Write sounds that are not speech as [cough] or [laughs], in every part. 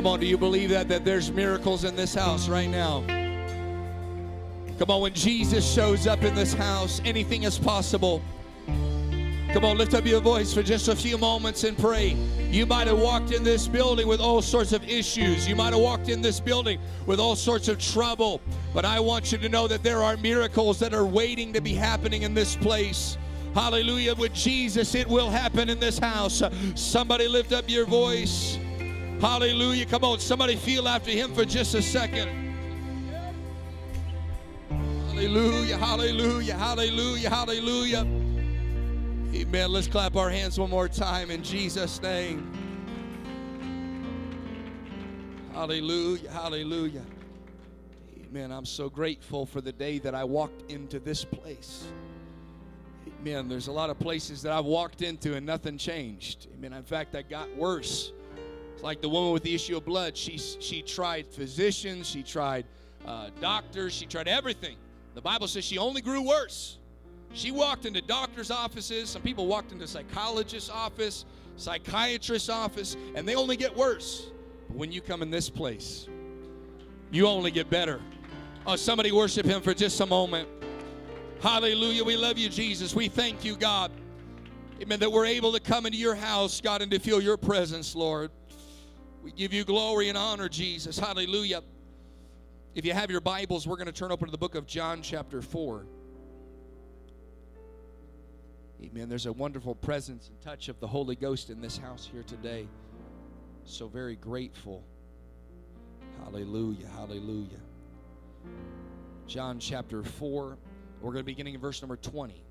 Come on, do you believe that that there's miracles in this house right now? Come on, when Jesus shows up in this house, anything is possible. Come on, lift up your voice for just a few moments and pray. You might have walked in this building with all sorts of issues. You might have walked in this building with all sorts of trouble. But I want you to know that there are miracles that are waiting to be happening in this place. Hallelujah. With Jesus, it will happen in this house. Somebody lift up your voice. Hallelujah. Come on, somebody feel after him for just a second. Hallelujah, hallelujah, hallelujah, hallelujah. Amen. Let's clap our hands one more time in Jesus' name. Hallelujah, hallelujah. Amen. I'm so grateful for the day that I walked into this place. Amen. There's a lot of places that I've walked into and nothing changed. Amen. In fact, I got worse. It's like the woman with the issue of blood. She, she tried physicians, she tried uh, doctors, she tried everything. The Bible says she only grew worse. She walked into doctor's offices. Some people walked into psychologist's office, psychiatrist's office, and they only get worse. But when you come in this place, you only get better. Oh, somebody worship him for just a moment. Hallelujah. We love you, Jesus. We thank you, God. Amen. That we're able to come into your house, God, and to feel your presence, Lord. We give you glory and honor, Jesus. Hallelujah. If you have your Bibles, we're going to turn open to the book of John, chapter 4. Amen. There's a wonderful presence and touch of the Holy Ghost in this house here today. So very grateful. Hallelujah. Hallelujah. John chapter 4. We're going to be beginning in verse number 20.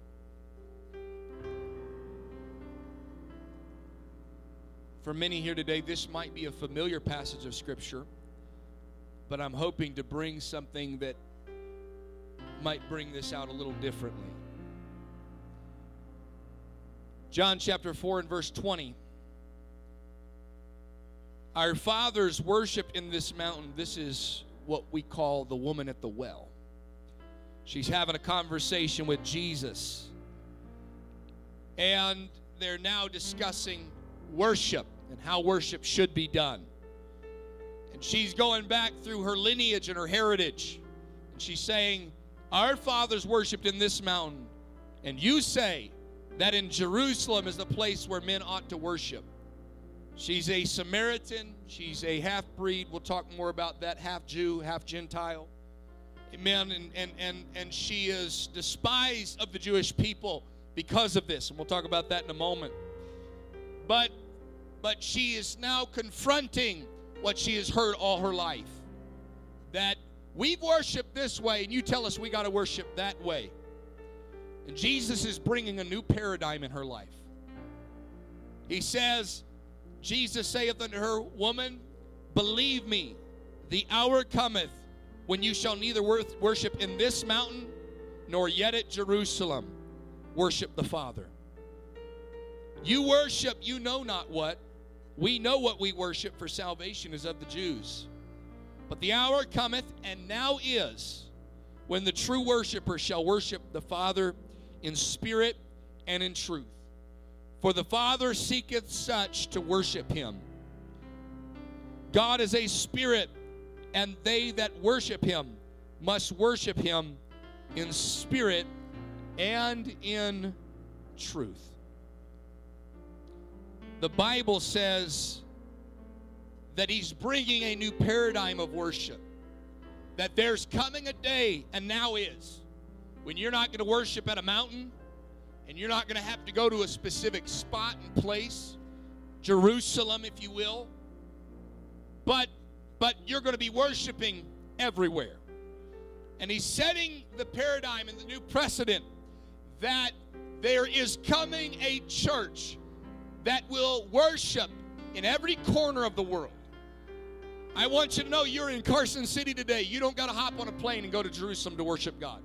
For many here today, this might be a familiar passage of Scripture, but I'm hoping to bring something that might bring this out a little differently. John chapter 4 and verse 20. Our fathers worshiped in this mountain. This is what we call the woman at the well. She's having a conversation with Jesus. And they're now discussing worship and how worship should be done. And she's going back through her lineage and her heritage. And she's saying, Our fathers worshiped in this mountain. And you say, that in Jerusalem is the place where men ought to worship. She's a Samaritan, she's a half breed. We'll talk more about that half Jew, half Gentile. Amen. And, and, and, and she is despised of the Jewish people because of this. And we'll talk about that in a moment. But but she is now confronting what she has heard all her life. That we've worshiped this way, and you tell us we got to worship that way. And Jesus is bringing a new paradigm in her life. He says, Jesus saith unto her, Woman, believe me, the hour cometh when you shall neither worship in this mountain nor yet at Jerusalem worship the Father. You worship, you know not what. We know what we worship, for salvation is of the Jews. But the hour cometh, and now is, when the true worshiper shall worship the Father in spirit and in truth. For the Father seeketh such to worship him. God is a spirit, and they that worship him must worship him in spirit and in truth. The Bible says that he's bringing a new paradigm of worship. That there's coming a day, and now is, when you're not going to worship at a mountain and you're not going to have to go to a specific spot and place, Jerusalem, if you will, but but you're going to be worshiping everywhere. And he's setting the paradigm and the new precedent that there is coming a church that will worship in every corner of the world. I want you to know you're in Carson City today. You don't got to hop on a plane and go to Jerusalem to worship God.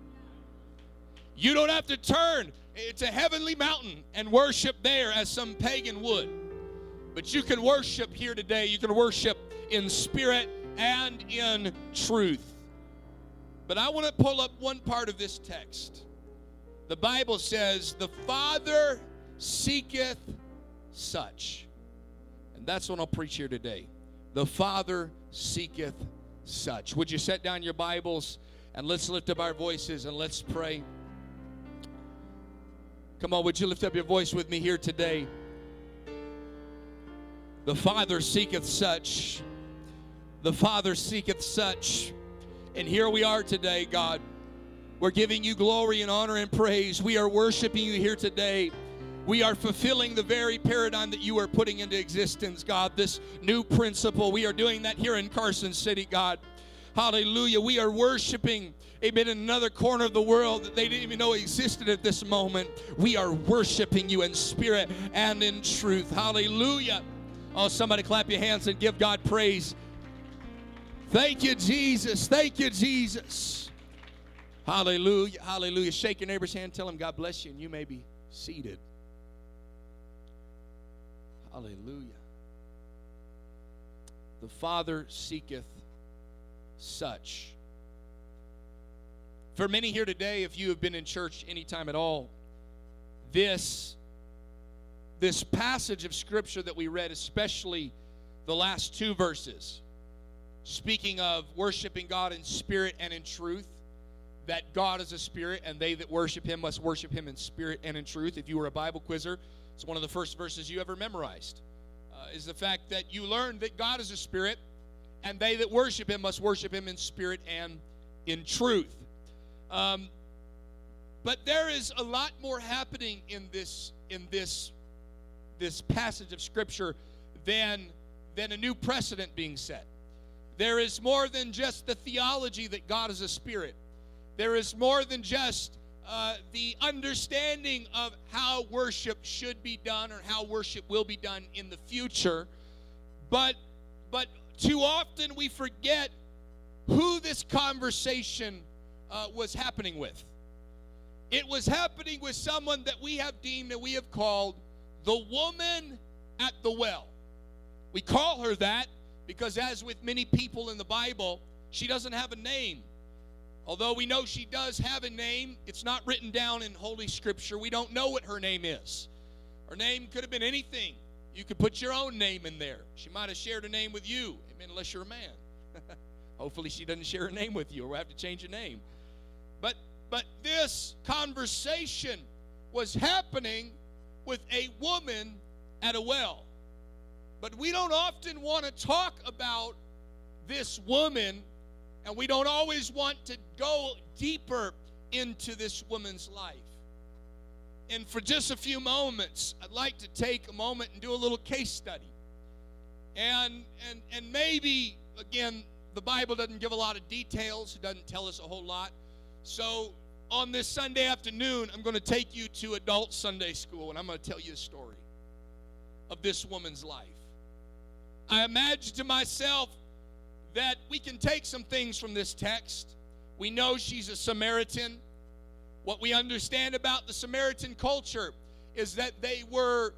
You don't have to turn eh, to heavenly mountain and worship there as some pagan would. But you can worship here today. You can worship in spirit and in truth. But I want to pull up one part of this text. The Bible says, The Father seeketh such. And that's what I'll preach here today. The Father seeketh such. Would you set down your Bibles and let's lift up our voices and let's pray? Come on, would you lift up your voice with me here today? The Father seeketh such. The Father seeketh such. And here we are today, God. We're giving you glory and honor and praise. We are worshiping you here today. We are fulfilling the very paradigm that you are putting into existence, God, this new principle. We are doing that here in Carson City, God. Hallelujah. We are worshiping, amen, in another corner of the world that they didn't even know existed at this moment. We are worshiping you in spirit and in truth. Hallelujah. Oh, somebody clap your hands and give God praise. Thank you, Jesus. Thank you, Jesus. Hallelujah. Hallelujah. Shake your neighbor's hand. Tell him God bless you, and you may be seated. Hallelujah. The Father seeketh such. For many here today, if you have been in church any time at all, this this passage of scripture that we read, especially the last two verses, speaking of worshiping God in spirit and in truth, that God is a spirit and they that worship him must worship him in spirit and in truth. If you were a Bible quizzer, it's one of the first verses you ever memorized. Uh, is the fact that you learn that God is a spirit, and they that worship Him must worship Him in spirit and in truth. Um, but there is a lot more happening in this in this this passage of Scripture than than a new precedent being set. There is more than just the theology that God is a spirit. There is more than just uh, the understanding of how worship should be done or how worship will be done in the future. But, but too often we forget who this conversation uh, was happening with. It was happening with someone that we have deemed and we have called the woman at the well. We call her that because, as with many people in the Bible, she doesn't have a name. Although we know she does have a name, it's not written down in Holy Scripture. We don't know what her name is. Her name could have been anything. You could put your own name in there. She might have shared a name with you. Amen, unless you're a man. [laughs] Hopefully she doesn't share a name with you or we'll have to change your name. But but this conversation was happening with a woman at a well. But we don't often want to talk about this woman and we don't always want to go deeper into this woman's life. And for just a few moments, I'd like to take a moment and do a little case study. And and and maybe again, the Bible doesn't give a lot of details, it doesn't tell us a whole lot. So on this Sunday afternoon, I'm going to take you to adult Sunday school and I'm going to tell you a story of this woman's life. I imagine to myself that we can take some things from this text. We know she's a Samaritan. What we understand about the Samaritan culture is that they were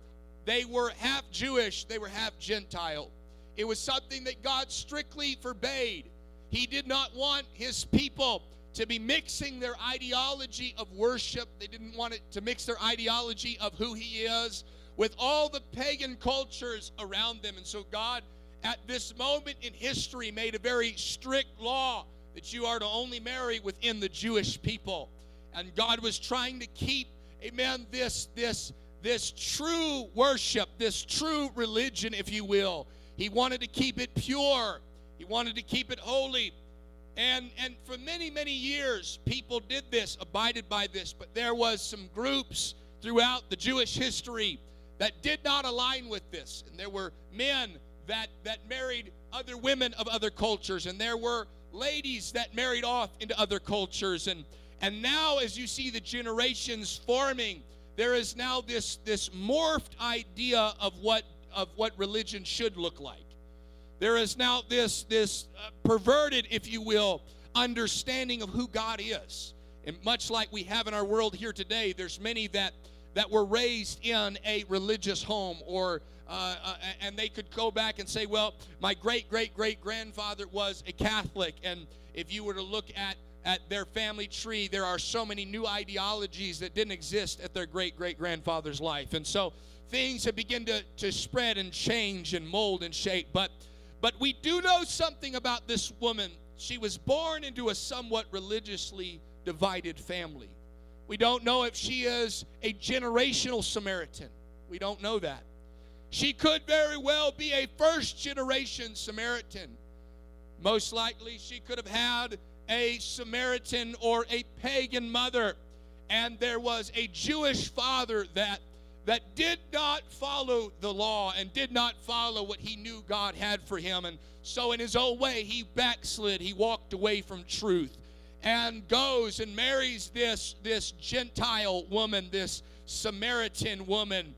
they were half Jewish, they were half Gentile. It was something that God strictly forbade. He did not want his people to be mixing their ideology of worship. They didn't want it to mix their ideology of who he is with all the pagan cultures around them. And so God at this moment in history made a very strict law that you are to only marry within the Jewish people. And God was trying to keep, amen, this, this, this true worship, this true religion, if you will. He wanted to keep it pure. He wanted to keep it holy. And, and for many, many years, people did this, abided by this, but there was some groups throughout the Jewish history that did not align with this. And there were men that, that married other women of other cultures, and there were ladies that married off into other cultures. And, and now, as you see the generations forming, there is now this, this morphed idea of what, of what religion should look like. There is now this, this uh, perverted, if you will, understanding of who God is. And much like we have in our world here today, there's many that, that were raised in a religious home or uh, uh, and they could go back and say, well, my great great great grandfather was a Catholic. And if you were to look at at their family tree, there are so many new ideologies that didn't exist at their great great grandfather's life. And so things have begun to, to spread and change and mold and shape. But But we do know something about this woman. She was born into a somewhat religiously divided family. We don't know if she is a generational Samaritan. We don't know that. She could very well be a first generation Samaritan. Most likely, she could have had a Samaritan or a pagan mother, and there was a Jewish father that that did not follow the law and did not follow what he knew God had for him. And so, in his own way, he backslid. He walked away from truth and goes and marries this, this Gentile woman, this Samaritan woman.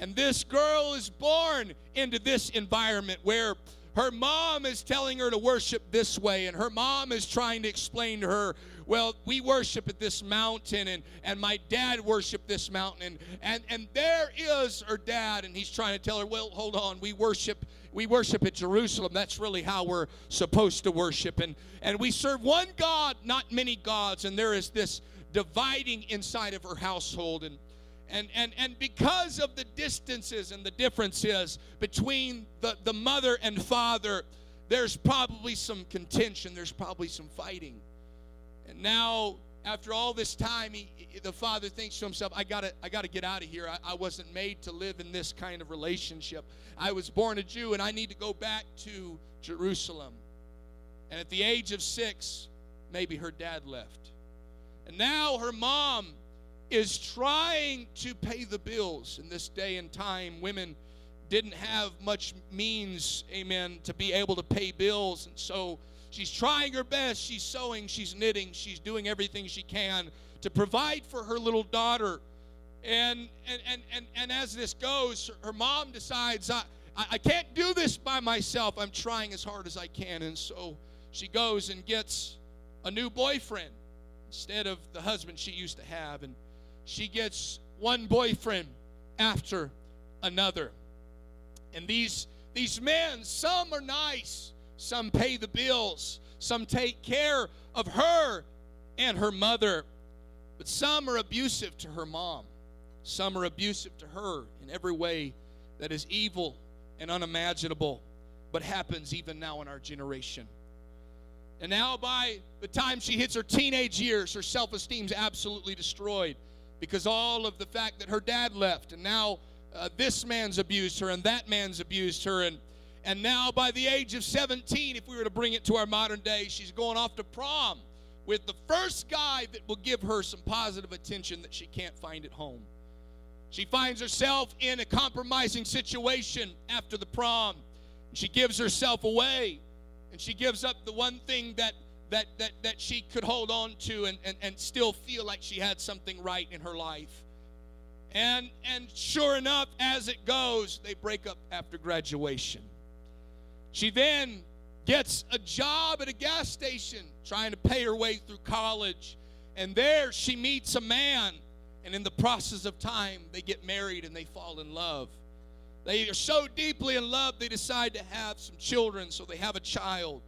And this girl is born into this environment where her mom is telling her to worship this way, and her mom is trying to explain to her, well, we worship at this mountain, and, and my dad worshiped this mountain, and, and, there is her dad, and he's trying to tell her, well, hold on, we worship we worship at Jerusalem. That's really how we're supposed to worship. And, and we serve one God, not many gods. And there is this dividing inside of her household. And and, and, and because of the distances and the differences between the, the mother and father, there's probably some contention, there's probably some fighting. And now, after all this time, he, the father thinks to himself, I gotta, I gotta get out of here. I, I wasn't made to live in this kind of relationship. I was born a Jew and I need to go back to Jerusalem. And at the age of six, maybe her dad left. And now her mom is trying to pay the bills in this day and time. Women didn't have much means, amen, to be able to pay bills. And so she's trying her best. She's sewing, she's knitting, she's doing everything she can to provide for her little daughter. And and and and, and as this goes, her mom decides, I, I can't do this by myself. I'm trying as hard as I can. And so she goes and gets a new boyfriend instead of the husband she used to have. And she gets one boyfriend after another. And these these men, some are nice, some pay the bills, some take care of her and her mother, but some are abusive to her mom. Some are abusive to her in every way that is evil and unimaginable, but happens even now in our generation. And now, by the time she hits her teenage years, her self esteem is absolutely destroyed because all of the fact that her dad left and now uh, this man's abused her and that man's abused her and and now by the age of 17 if we were to bring it to our modern day she's going off to prom with the first guy that will give her some positive attention that she can't find at home. She finds herself in a compromising situation after the prom. She gives herself away and she gives up the one thing that that, that, that she could hold on to and, and, and still feel like she had something right in her life. And, and sure enough, as it goes, they break up after graduation. She then gets a job at a gas station trying to pay her way through college. And there she meets a man. And in the process of time, they get married and they fall in love. They are so deeply in love, they decide to have some children, so they have a child.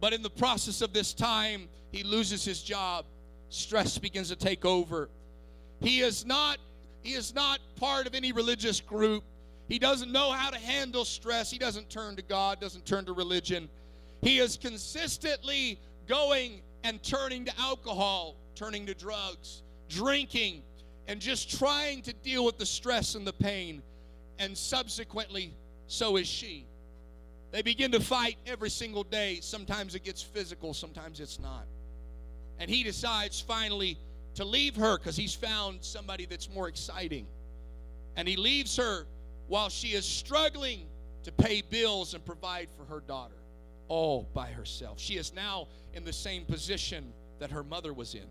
But in the process of this time, he loses his job. Stress begins to take over. He is not he is not part of any religious group. He doesn't know how to handle stress. He doesn't turn to God, doesn't turn to religion. He is consistently going and turning to alcohol, turning to drugs, drinking, and just trying to deal with the stress and the pain. And subsequently, so is she. They begin to fight every single day. Sometimes it gets physical, sometimes it's not. And he decides finally to leave her because he's found somebody that's more exciting. And he leaves her while she is struggling to pay bills and provide for her daughter all by herself. She is now in the same position that her mother was in.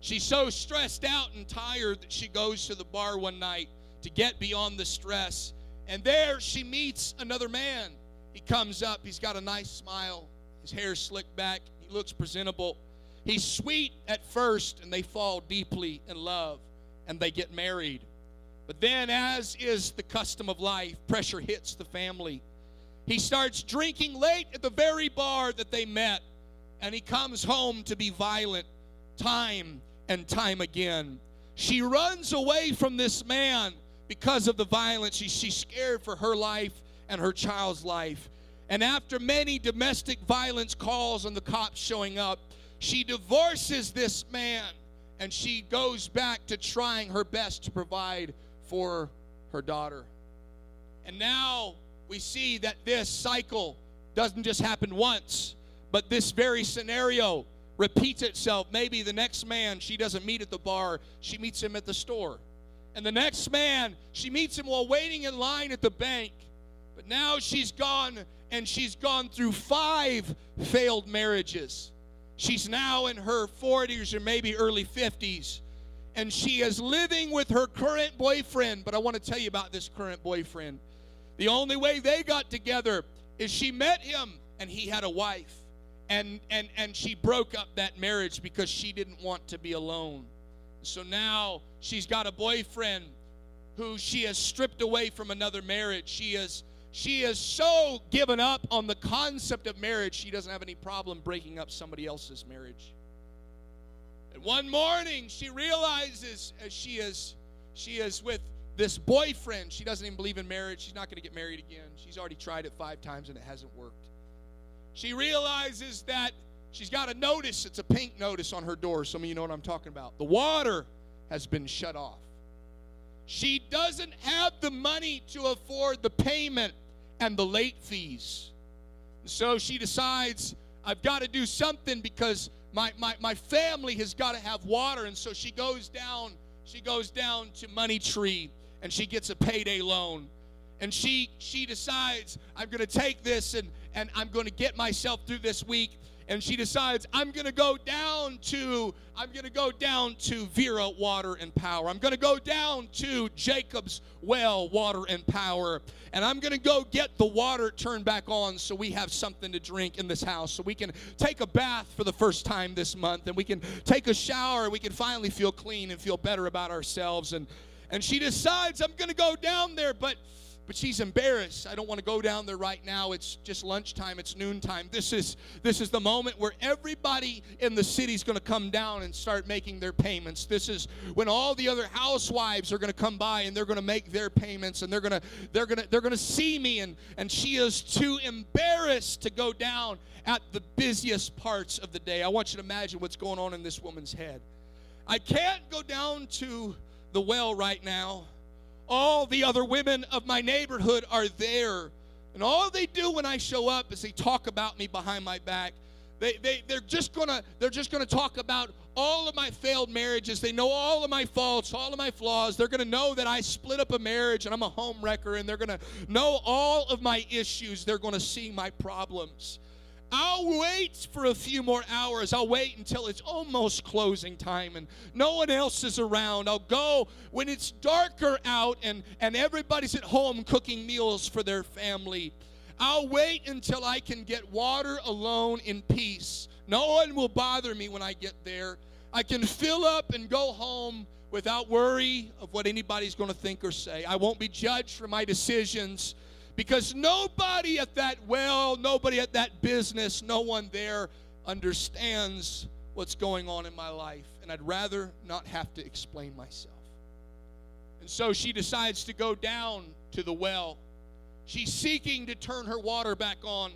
She's so stressed out and tired that she goes to the bar one night to get beyond the stress. And there she meets another man he comes up, he's got a nice smile, his hair slicked back, he looks presentable. He's sweet at first, and they fall deeply in love, and they get married. But then, as is the custom of life, pressure hits the family. He starts drinking late at the very bar that they met, and he comes home to be violent time and time again. She runs away from this man because of the violence. She, she's scared for her life and her child's life. And after many domestic violence calls and the cops showing up, she divorces this man and she goes back to trying her best to provide for her daughter. And now we see that this cycle doesn't just happen once, but this very scenario repeats itself. Maybe the next man she doesn't meet at the bar, she meets him at the store. And the next man, she meets him while waiting in line at the bank. But now she's gone and she's gone through five failed marriages. She's now in her 40s or maybe early 50s. And she is living with her current boyfriend. But I want to tell you about this current boyfriend. The only way they got together is she met him and he had a wife. And, and, and she broke up that marriage because she didn't want to be alone. So now she's got a boyfriend who she has stripped away from another marriage. She is she is so given up on the concept of marriage, she doesn't have any problem breaking up somebody else's marriage. And one morning, she realizes as she is she is with this boyfriend, she doesn't even believe in marriage. She's not going to get married again. She's already tried it five times and it hasn't worked. She realizes that she's got a notice. It's a pink notice on her door. Some of you know what I'm talking about. The water has been shut off. She doesn't have the money to afford the payment and the late fees. So she decides, I've got to do something because my, my, my family has got to have water. And so she goes down, she goes down to Money Tree and she gets a payday loan. And she she decides, I'm gonna take this and, and I'm gonna get myself through this week and she decides i'm going to go down to i'm going to go down to vera water and power. I'm going to go down to jacob's well water and power and i'm going to go get the water turned back on so we have something to drink in this house. So we can take a bath for the first time this month and we can take a shower and we can finally feel clean and feel better about ourselves. And and she decides i'm going to go down there but but she's embarrassed. I don't want to go down there right now. It's just lunchtime, it's noontime. This is this is the moment where everybody in the city is going to come down and start making their payments. This is when all the other housewives are going to come by and they're going to make their payments and they're going to they're going to they're going to see me and and she is too embarrassed to go down at the busiest parts of the day. I want you to imagine what's going on in this woman's head. I can't go down to the well right now all the other women of my neighborhood are there. And all they do when I show up is they talk about me behind my back. They, they, they're just gonna they're just gonna talk about all of my failed marriages. They know all of my faults, all of my flaws. They're gonna know that I split up a marriage and I'm a home wrecker, and they're gonna know all of my issues. They're gonna see my problems. I'll wait for a few more hours. I'll wait until it's almost closing time and no one else is around. I'll go when it's darker out and, and everybody's at home cooking meals for their family. I'll wait until I can get water alone in peace. No one will bother me when I get there. I can fill up and go home without worry of what anybody's going to think or say. I won't be judged for my decisions because nobody at that well, nobody at that business, no one there understands what's going on in my life. And I'd rather not have to explain myself. And so she decides to go down to the well. She's seeking to turn her water back on.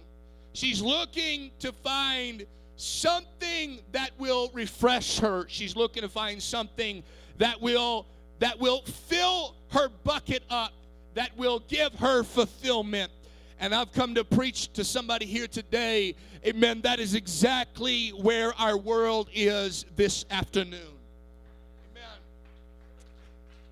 She's looking to find something that will refresh her. She's looking to find something that will that will fill her bucket up that will give her fulfillment. And I've come to preach to somebody here today, amen. That is exactly where our world is this afternoon. Amen.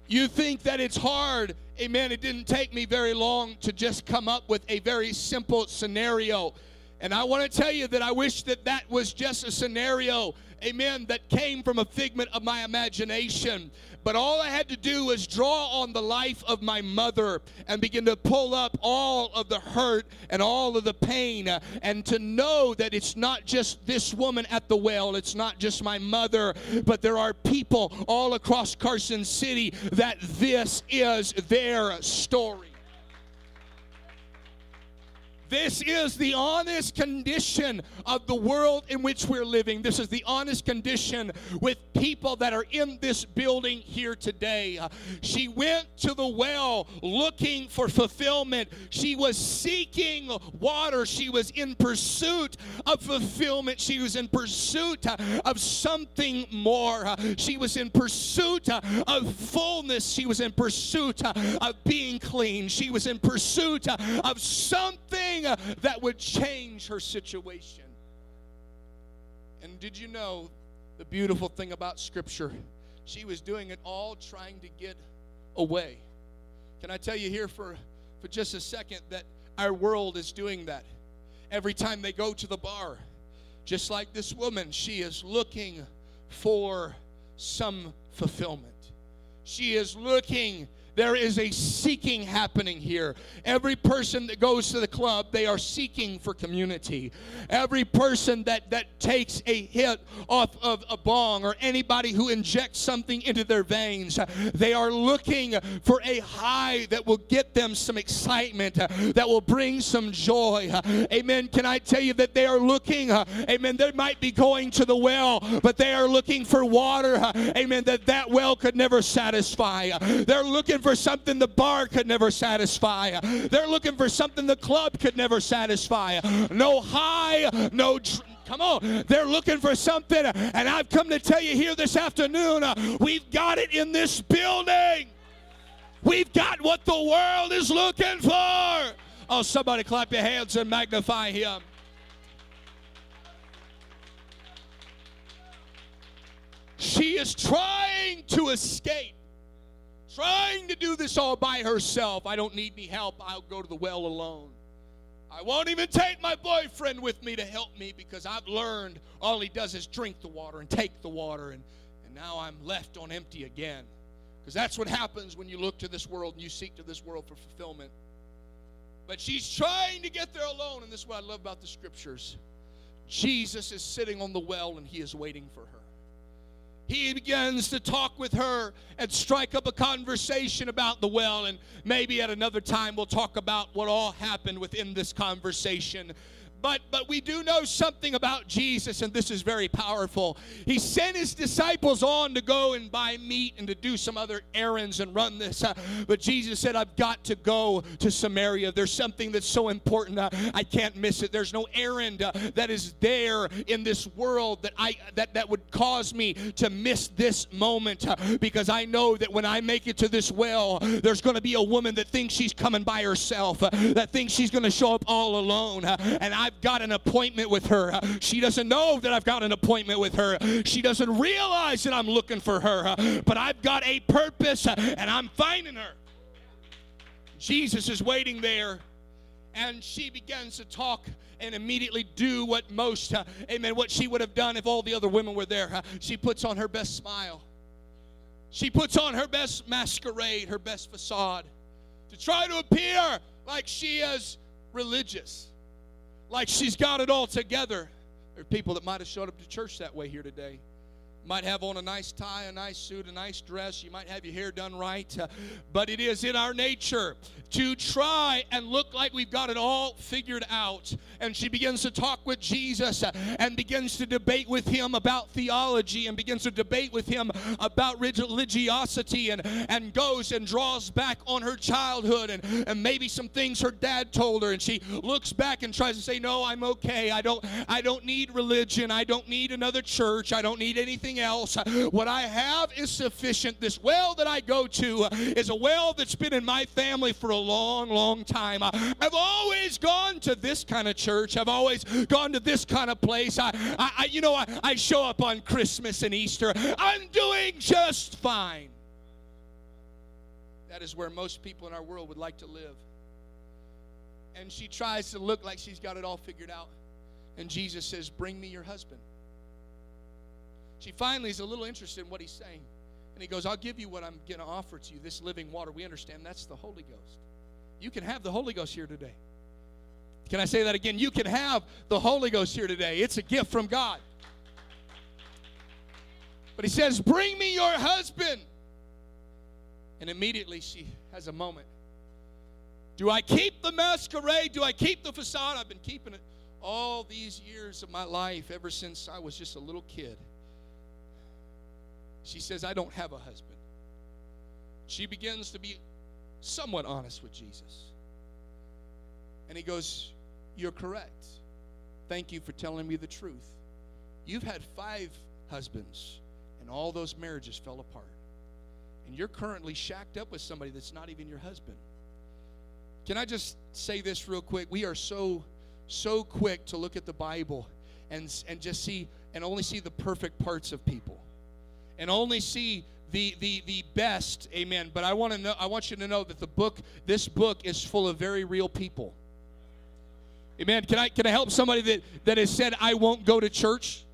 You think that it's hard, amen. It didn't take me very long to just come up with a very simple scenario. And I want to tell you that I wish that that was just a scenario, amen, that came from a figment of my imagination. But all I had to do was draw on the life of my mother and begin to pull up all of the hurt and all of the pain uh, and to know that it's not just this woman at the well, it's not just my mother, but there are people all across Carson City that this is their story. This is the honest condition of the world in which we're living. This is the honest condition with people that are in this building here today. She went to the well looking for fulfillment. She was seeking water. She was in pursuit of fulfillment. She was in pursuit of something more. She was in pursuit of fullness. She was in pursuit of being clean. She was in pursuit of something Uh, that would change her situation. And did you know the beautiful thing about Scripture? She was doing it all trying to get away. Can I tell you here for, for just a second that our world is doing that? Every time they go to the bar, just like this woman, she is looking for some fulfillment. She is looking there is a seeking happening here. Every person that goes to the club, they are seeking for community. Every person that, that takes a hit off of a bong or anybody who injects something into their veins, they are looking for a high that will get them some excitement, that will bring some joy. Amen. Can I tell you that they are looking, amen, they might be going to the well, but they are looking for water, amen, that that well could never satisfy. They're looking for for something the bar could never satisfy. They're looking for something the club could never satisfy. No high, no. Come on, they're looking for something, and I've come to tell you here this afternoon uh, we've got it in this building. We've got what the world is looking for. Oh, somebody clap your hands and magnify him. She is trying to escape trying to do this all by herself. I don't need any help. I'll go to the well alone. I won't even take my boyfriend with me to help me because I've learned all he does is drink the water and take the water, and, and now I'm left on empty again. Because that's what happens when you look to this world and you seek to this world for fulfillment. But she's trying to get there alone, and this is what I love about the scriptures. Jesus is sitting on the well and he is waiting for her he begins to talk with her and strike up a conversation about the well. And maybe at another time we'll talk about what all happened within this conversation. But but we do know something about Jesus, and this is very powerful. He sent his disciples on to go and buy meat and to do some other errands and run this. Uh, but Jesus said, I've got to go to Samaria. There's something that's so important. Uh, I can't miss it. There's no errand uh, that is there in this world that I that, that would cause me to miss this moment. Uh, because I know that when I make it to this well, there's going to be a woman that thinks she's coming by herself, uh, that thinks she's going to show up all alone. Uh, and I I've got an appointment with her. She doesn't know that I've got an appointment with her. She doesn't realize that I'm looking for her. But I've got a purpose and I'm finding her. Jesus is waiting there and she begins to talk and immediately do what most, uh, amen, what she would have done if all the other women were there. She puts on her best smile. She puts on her best masquerade, her best facade to try to appear like she is religious like she's got it all together. There are people that might have showed up to church that way here today might have on a nice tie, a nice suit, a nice dress. You might have your hair done right. Uh, but it is in our nature to try and look like we've got it all figured out. And she begins to talk with Jesus uh, and begins to debate with him about theology and begins to debate with him about religiosity and, and goes and draws back on her childhood and, and maybe some things her dad told her. And she looks back and tries to say, No, I'm okay. I don't I don't need religion. I don't need another church. I don't need anything else. What I have is sufficient. This well that I go to is a well that's been in my family for a long, long time. I've always gone to this kind of church. I've always gone to this kind of place. I, I you know, I, I show up on Christmas and Easter. I'm doing just fine. That is where most people in our world would like to live. And she tries to look like she's got it all figured out. And Jesus says, Bring me your husband. She finally is a little interested in what he's saying. And he goes, I'll give you what I'm going to offer to you, this living water. We understand that's the Holy Ghost. You can have the Holy Ghost here today. Can I say that again? You can have the Holy Ghost here today. It's a gift from God. But he says, Bring me your husband. And immediately she has a moment. Do I keep the masquerade? Do I keep the facade? I've been keeping it all these years of my life, ever since I was just a little kid. She says, I don't have a husband. She begins to be somewhat honest with Jesus. And he goes, You're correct. Thank you for telling me the truth. You've had five husbands, and all those marriages fell apart. And you're currently shacked up with somebody that's not even your husband. Can I just say this real quick? We are so, so quick to look at the Bible and, and just see and only see the perfect parts of people and only see the the the best amen. But i want to know i want you to know that the book this book is full of very real people. Amen. Can i can i help somebody that that has said i won't go to church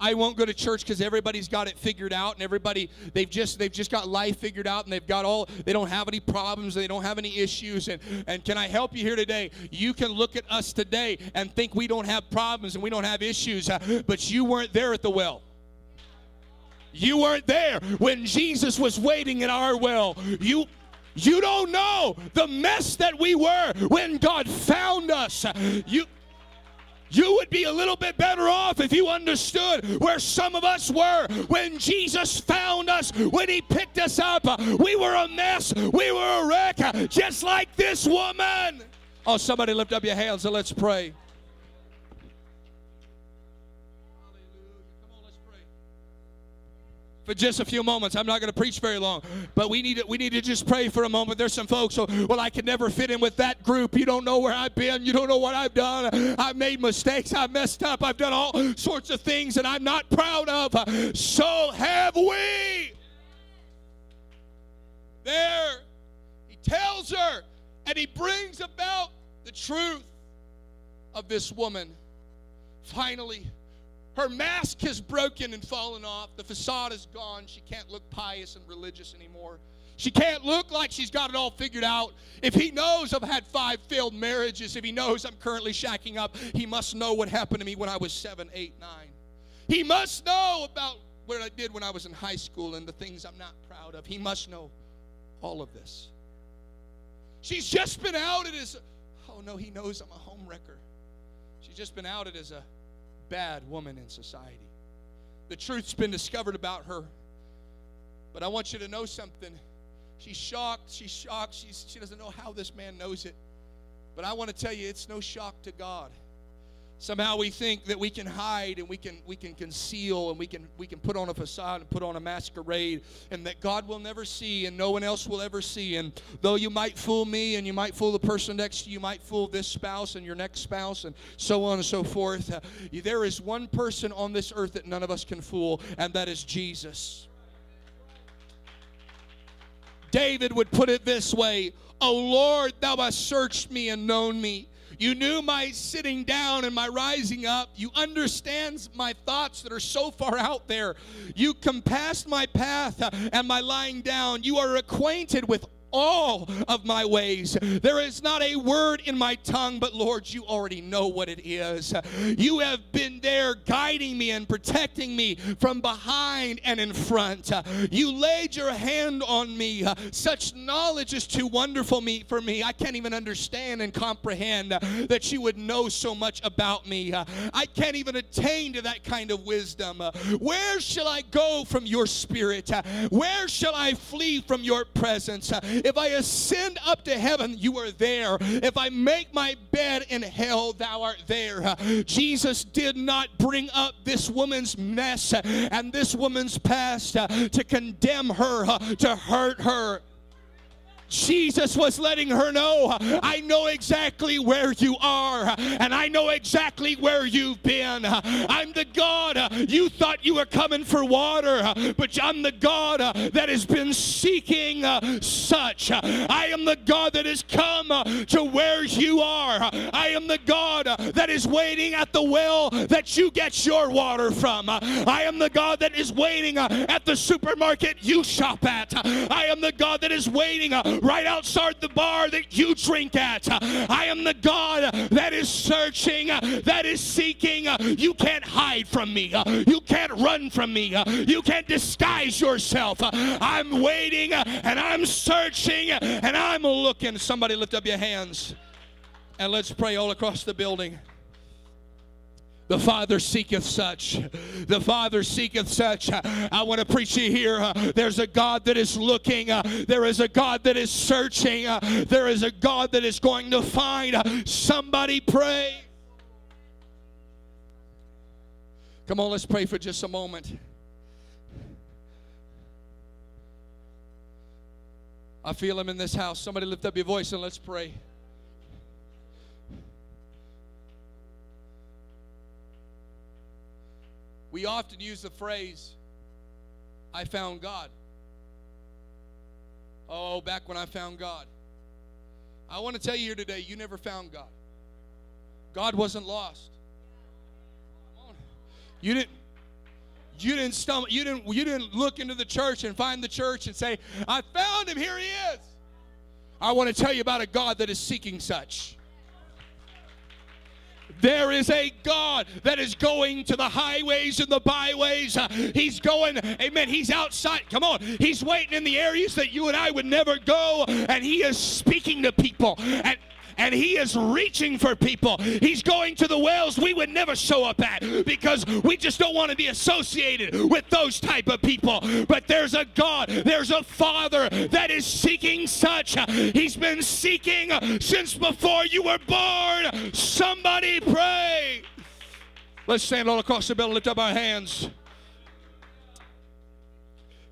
I won't go to church because everybody's got it figured out and everybody they've just they've just got life figured out and they've got all they don't have any problems they don't have any issues. And and can I help you here today? You can look at us today and think we don't have problems and we don't have issues uh, but you weren't there at the well you weren't there when Jesus was waiting in our well. You you don't know the mess that we were when God found us. You you would be a little bit better off if you understood where some of us were when Jesus found us, when He picked us up. We were a mess, we were a wreck, just like this woman. Oh, somebody lift up your hands and let's pray. For just a few moments. I'm not going to preach very long, but we need to, we need to just pray for a moment. There's some folks, so, well, I can never fit in with that group. You don't know where I've been. You don't know what I've done. I've made mistakes. I've messed up. I've done all sorts of things that I'm not proud of. So have we. There, he tells her, and he brings about the truth of this woman. Finally, her mask has broken and fallen off. The facade is gone. She can't look pious and religious anymore. She can't look like she's got it all figured out. If he knows I've had five failed marriages, if he knows I'm currently shacking up, he must know what happened to me when I was seven, eight, nine. He must know about what I did when I was in high school and the things I'm not proud of. He must know all of this. She's just been outed as, oh no, he knows I'm a home wrecker. She's just been outed as a bad woman in society. The truth's been discovered about her. But I want you to know something. She's shocked. She's shocked. She's, she doesn't know how this man knows it. But I want to tell you, it's no shock to God. Somehow we think that we can hide and we can we can conceal and we can we can put on a facade and put on a masquerade and that God will never see and no one else will ever see. And though you might fool me and you might fool the person next to you, you might fool this spouse and your next spouse and so on and so forth. Uh, there is one person on this earth that none of us can fool, and that is Jesus. David would put it this way, "O Lord, thou hast searched me and known me." You knew my sitting down and my rising up. You understand my thoughts that are so far out there. You compassed my path uh, and my lying down. You are acquainted with all of my ways. There is not a word in my tongue, but Lord, you already know what it is. You have been there guiding me and protecting me from behind and in front. You laid your hand on me. Such knowledge is too wonderful me for me. I can't even understand and comprehend that you would know so much about me. I can't even attain to that kind of wisdom. Where shall I go from your spirit? Where shall I flee from your presence? If I ascend up to heaven, you are there. If I make my bed in hell, thou art there. Jesus did not bring up this woman's mess and this woman's past to condemn her, to hurt her. Jesus was letting her know, I know exactly where you are, and I know exactly where you've been. I'm the God you thought you were coming for water, but I'm the God that has been seeking such. I am the God that has come to where you are. I am the God that is waiting at the well that you get your water from. I am the God that is waiting at the supermarket you shop at. I am the God that is waiting right outside the bar that you drink at. I am the God that is searching, that is seeking. You can't hide from me. You can't run from me. You can't disguise yourself. I'm waiting and I'm searching and I'm looking. Somebody lift up your hands and let's pray all across the building. The Father seeketh such. The Father seeketh such. I want to preach you here. Uh, there's a God that is looking. Uh, there is a God that is searching. Uh, there is a God that is going to find. Somebody pray. Come on, let's pray for just a moment. I feel him in this house. Somebody lift up your voice and let's pray. We often use the phrase, I found God. Oh, back when I found God. I want to tell you here today, you never found God. God wasn't lost. You didn't you didn't stumble, you didn't you didn't look into the church and find the church and say, I found him, here he is. I want to tell you about a God that is seeking such. There is a God that is going to the highways and the byways. He's going, amen. He's outside. Come on. He's waiting in the areas that you and I would never go, and He is speaking to people. And and he is reaching for people. He's going to the wells we would never show up at because we just don't want to be associated with those type of people. But there's a God, there's a Father that is seeking such. He's been seeking since before you were born. Somebody pray. Let's stand all across the building, lift up our hands.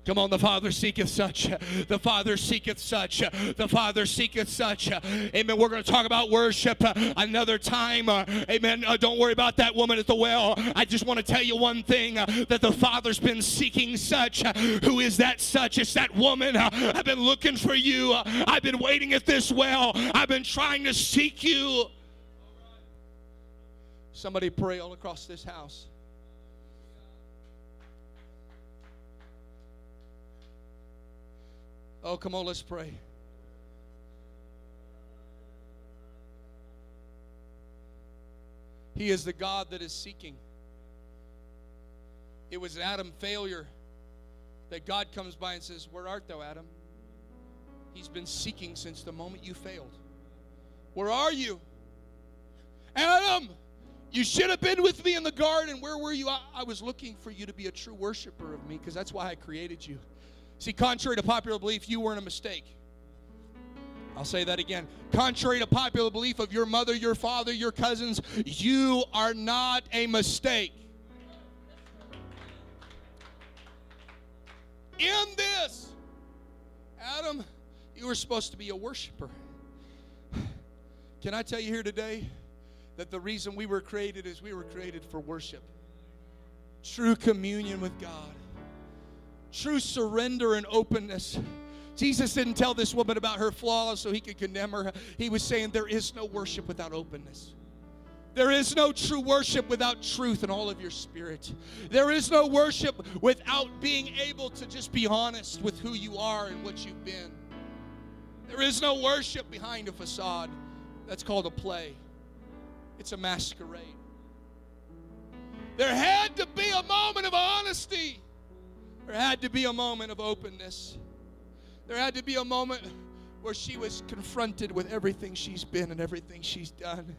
Come on, the Father seeketh such. The Father seeketh such. The Father seeketh such. Amen. We're going to talk about worship another time. Amen. Uh, don't worry about that woman at the well. I just want to tell you one thing uh, that the Father's been seeking such. Who is that such? It's that woman. I've been looking for you. I've been waiting at this well. I've been trying to seek you. Somebody pray all across this house. Oh, come on, let's pray. He is the God that is seeking. It was Adam failure that God comes by and says, Where art thou, Adam? He's been seeking since the moment you failed. Where are you? Adam, you should have been with me in the garden. Where were you? I, I was looking for you to be a true worshiper of me because that's why I created you. See, contrary to popular belief, you weren't a mistake. I'll say that again. Contrary to popular belief of your mother, your father, your cousins, you are not a mistake. In this, Adam, you were supposed to be a worshiper. Can I tell you here today that the reason we were created is we were created for worship, true communion with God true surrender and openness. Jesus didn't tell this woman about her flaws so he could condemn her. He was saying there is no worship without openness. There is no true worship without truth in all of your spirit. There is no worship without being able to just be honest with who you are and what you've been. There is no worship behind a facade. That's called a play, it's a masquerade. There had to be a moment of honesty. There had to be a moment of openness. There had to be a moment where she was confronted with everything she's been and everything she's done.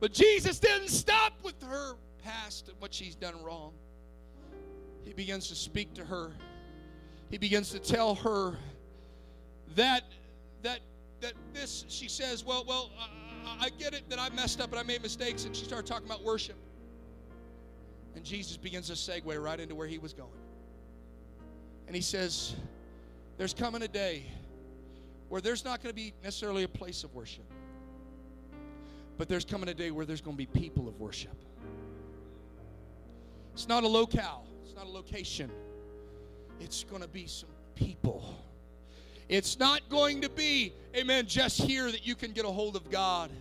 But Jesus didn't stop with her past and what she's done wrong. He begins to speak to her. He begins to tell her that that that this she says, "Well, well, I, I get it that I messed up and I made mistakes." And she started talking about worship. And Jesus begins to segue right into where he was going. And he says, There's coming a day where there's not going to be necessarily a place of worship, but there's coming a day where there's going to be people of worship. It's not a locale, it's not a location, it's going to be some people. It's not going to be, amen, just here that you can get a hold of God,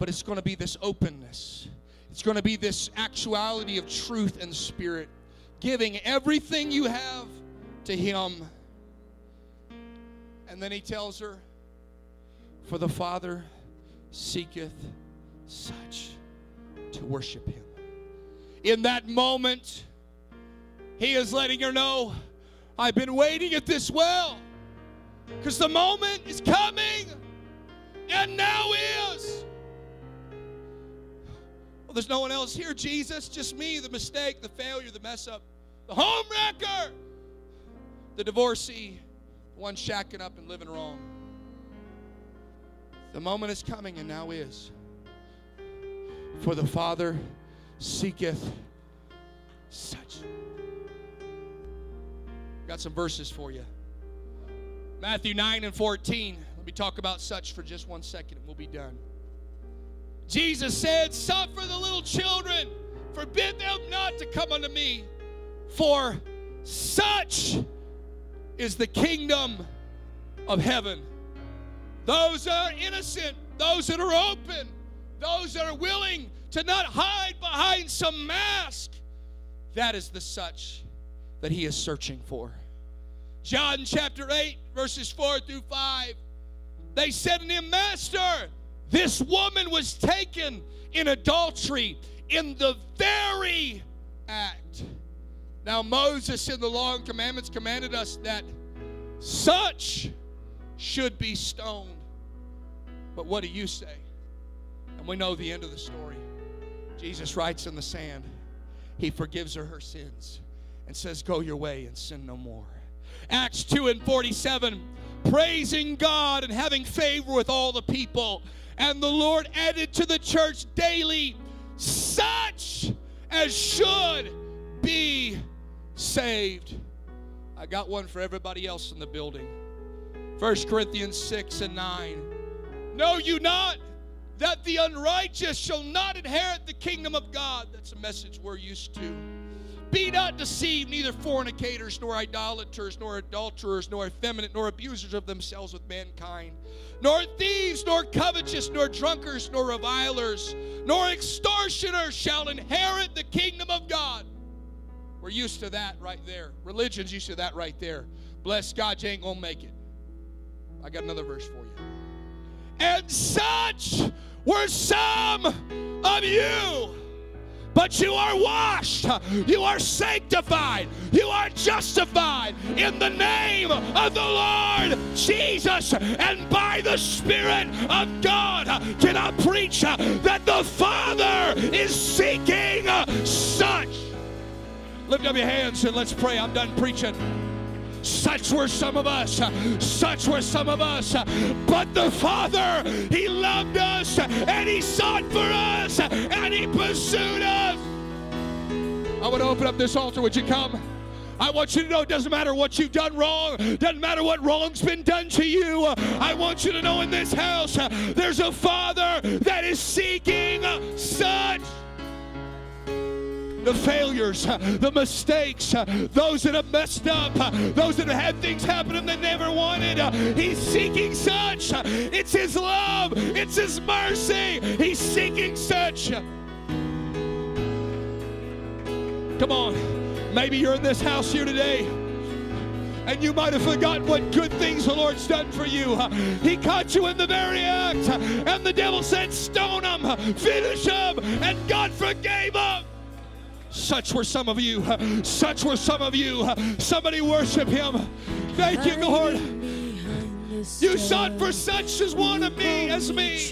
but it's going to be this openness. It's going to be this actuality of truth and spirit, giving everything you have to Him. And then he tells her, For the Father seeketh such to worship him. In that moment, he is letting her know, I've been waiting at this well because the moment is coming and now is. Well, there's no one else here, Jesus, just me, the mistake, the failure, the mess up, the home wrecker, the divorcee, the one shacking up and living wrong. The moment is coming and now is. For the Father seeketh such. Got some verses for you. Matthew 9 and 14. Let me talk about such for just one second and we'll be done. Jesus said, Suffer the little children, forbid them not to come unto me, for such is the kingdom of heaven. Those that are innocent, those that are open, those that are willing to not hide behind some mask, that is the such that he is searching for. John chapter 8, verses 4 through 5. They said to him, Master, this woman was taken in adultery in the very act. Now, Moses in the Law and Commandments commanded us that such should be stoned. But what do you say? And we know the end of the story. Jesus writes in the sand, He forgives her her sins and says, Go your way and sin no more. Acts 2 and 47, praising God and having favor with all the people. And the Lord added to the church daily such as should be saved. I got one for everybody else in the building. 1 Corinthians 6 and 9. Know you not that the unrighteous shall not inherit the kingdom of God? That's a message we're used to. Be not deceived, neither fornicators, nor idolaters, nor adulterers, nor effeminate, nor abusers of themselves with mankind, nor thieves, nor covetous, nor drunkards, nor revilers, nor extortioners shall inherit the kingdom of God. We're used to that right there. Religion's used to that right there. Bless God, you ain't gonna make it. I got another verse for you. And such were some of you but you are washed, you are sanctified, you are justified in the name of the Lord Jesus. And by the Spirit of God, can I preach that the Father is seeking? Lift up your hands and let's pray. I'm done preaching. Such were some of us. Such were some of us. But the Father, He loved us and He sought for us and He pursued us. I want to open up this altar. Would you come? I want you to know it doesn't matter what you've done wrong, doesn't matter what wrong's been done to you. I want you to know in this house there's a Father that is seeking such the failures, the mistakes, those that have messed up, those that have had things happen them they never wanted. He's seeking such. It's His love, it's His mercy. He's seeking such. Come on. Maybe you're in this house here today and you might have forgotten what good things the Lord's done for you. He caught you in the very act, and the devil said, Stone him, finish him, and God forgave him. Such were some of you. Such were some of you. Somebody worship him. Thank you, Lord. You sought for such as one of me as me.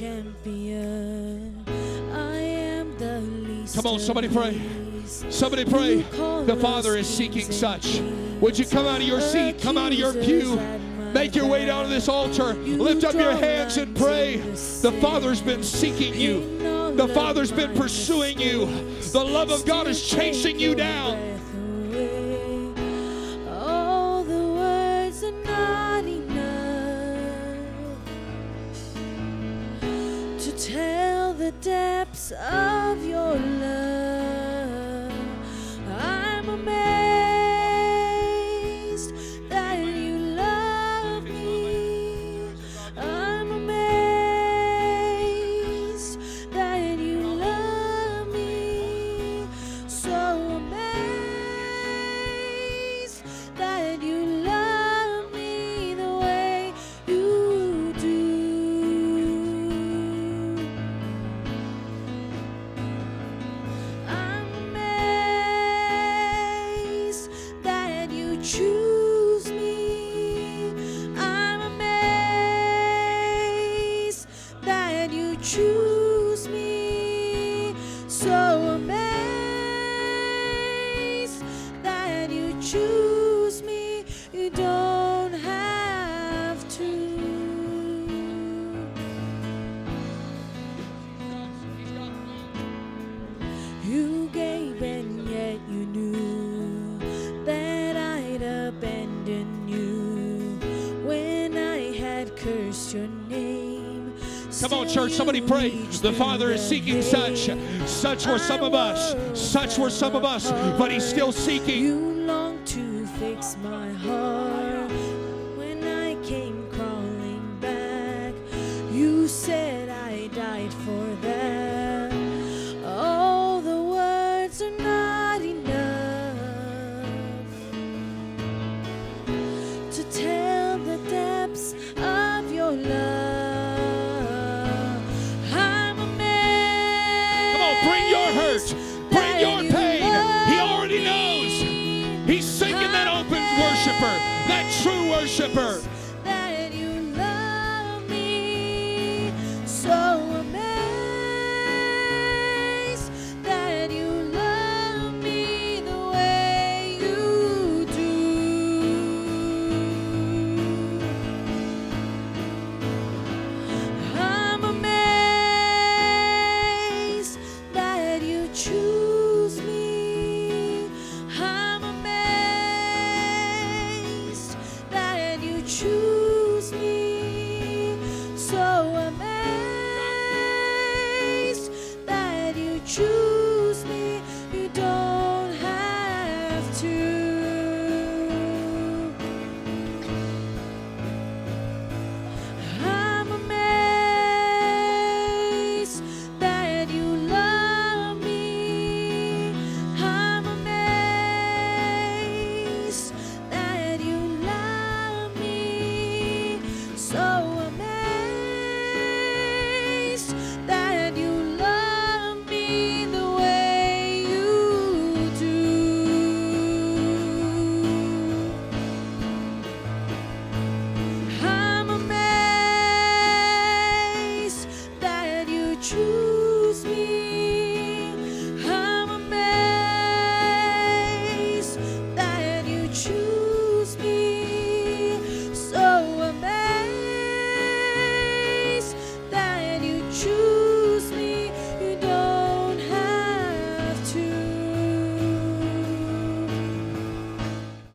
Come on, somebody pray. Somebody pray. The Father is seeking such. Would you come out of your seat? Come out of your pew. Make your way down to this altar. Lift up your hands and pray. The Father's been seeking you. The Father's been pursuing you. The love of God is chasing you down. To tell the depths of your Come on, church, somebody pray. The Father is seeking such. Such were some of us. Such were some of us, but He's still seeking. choose.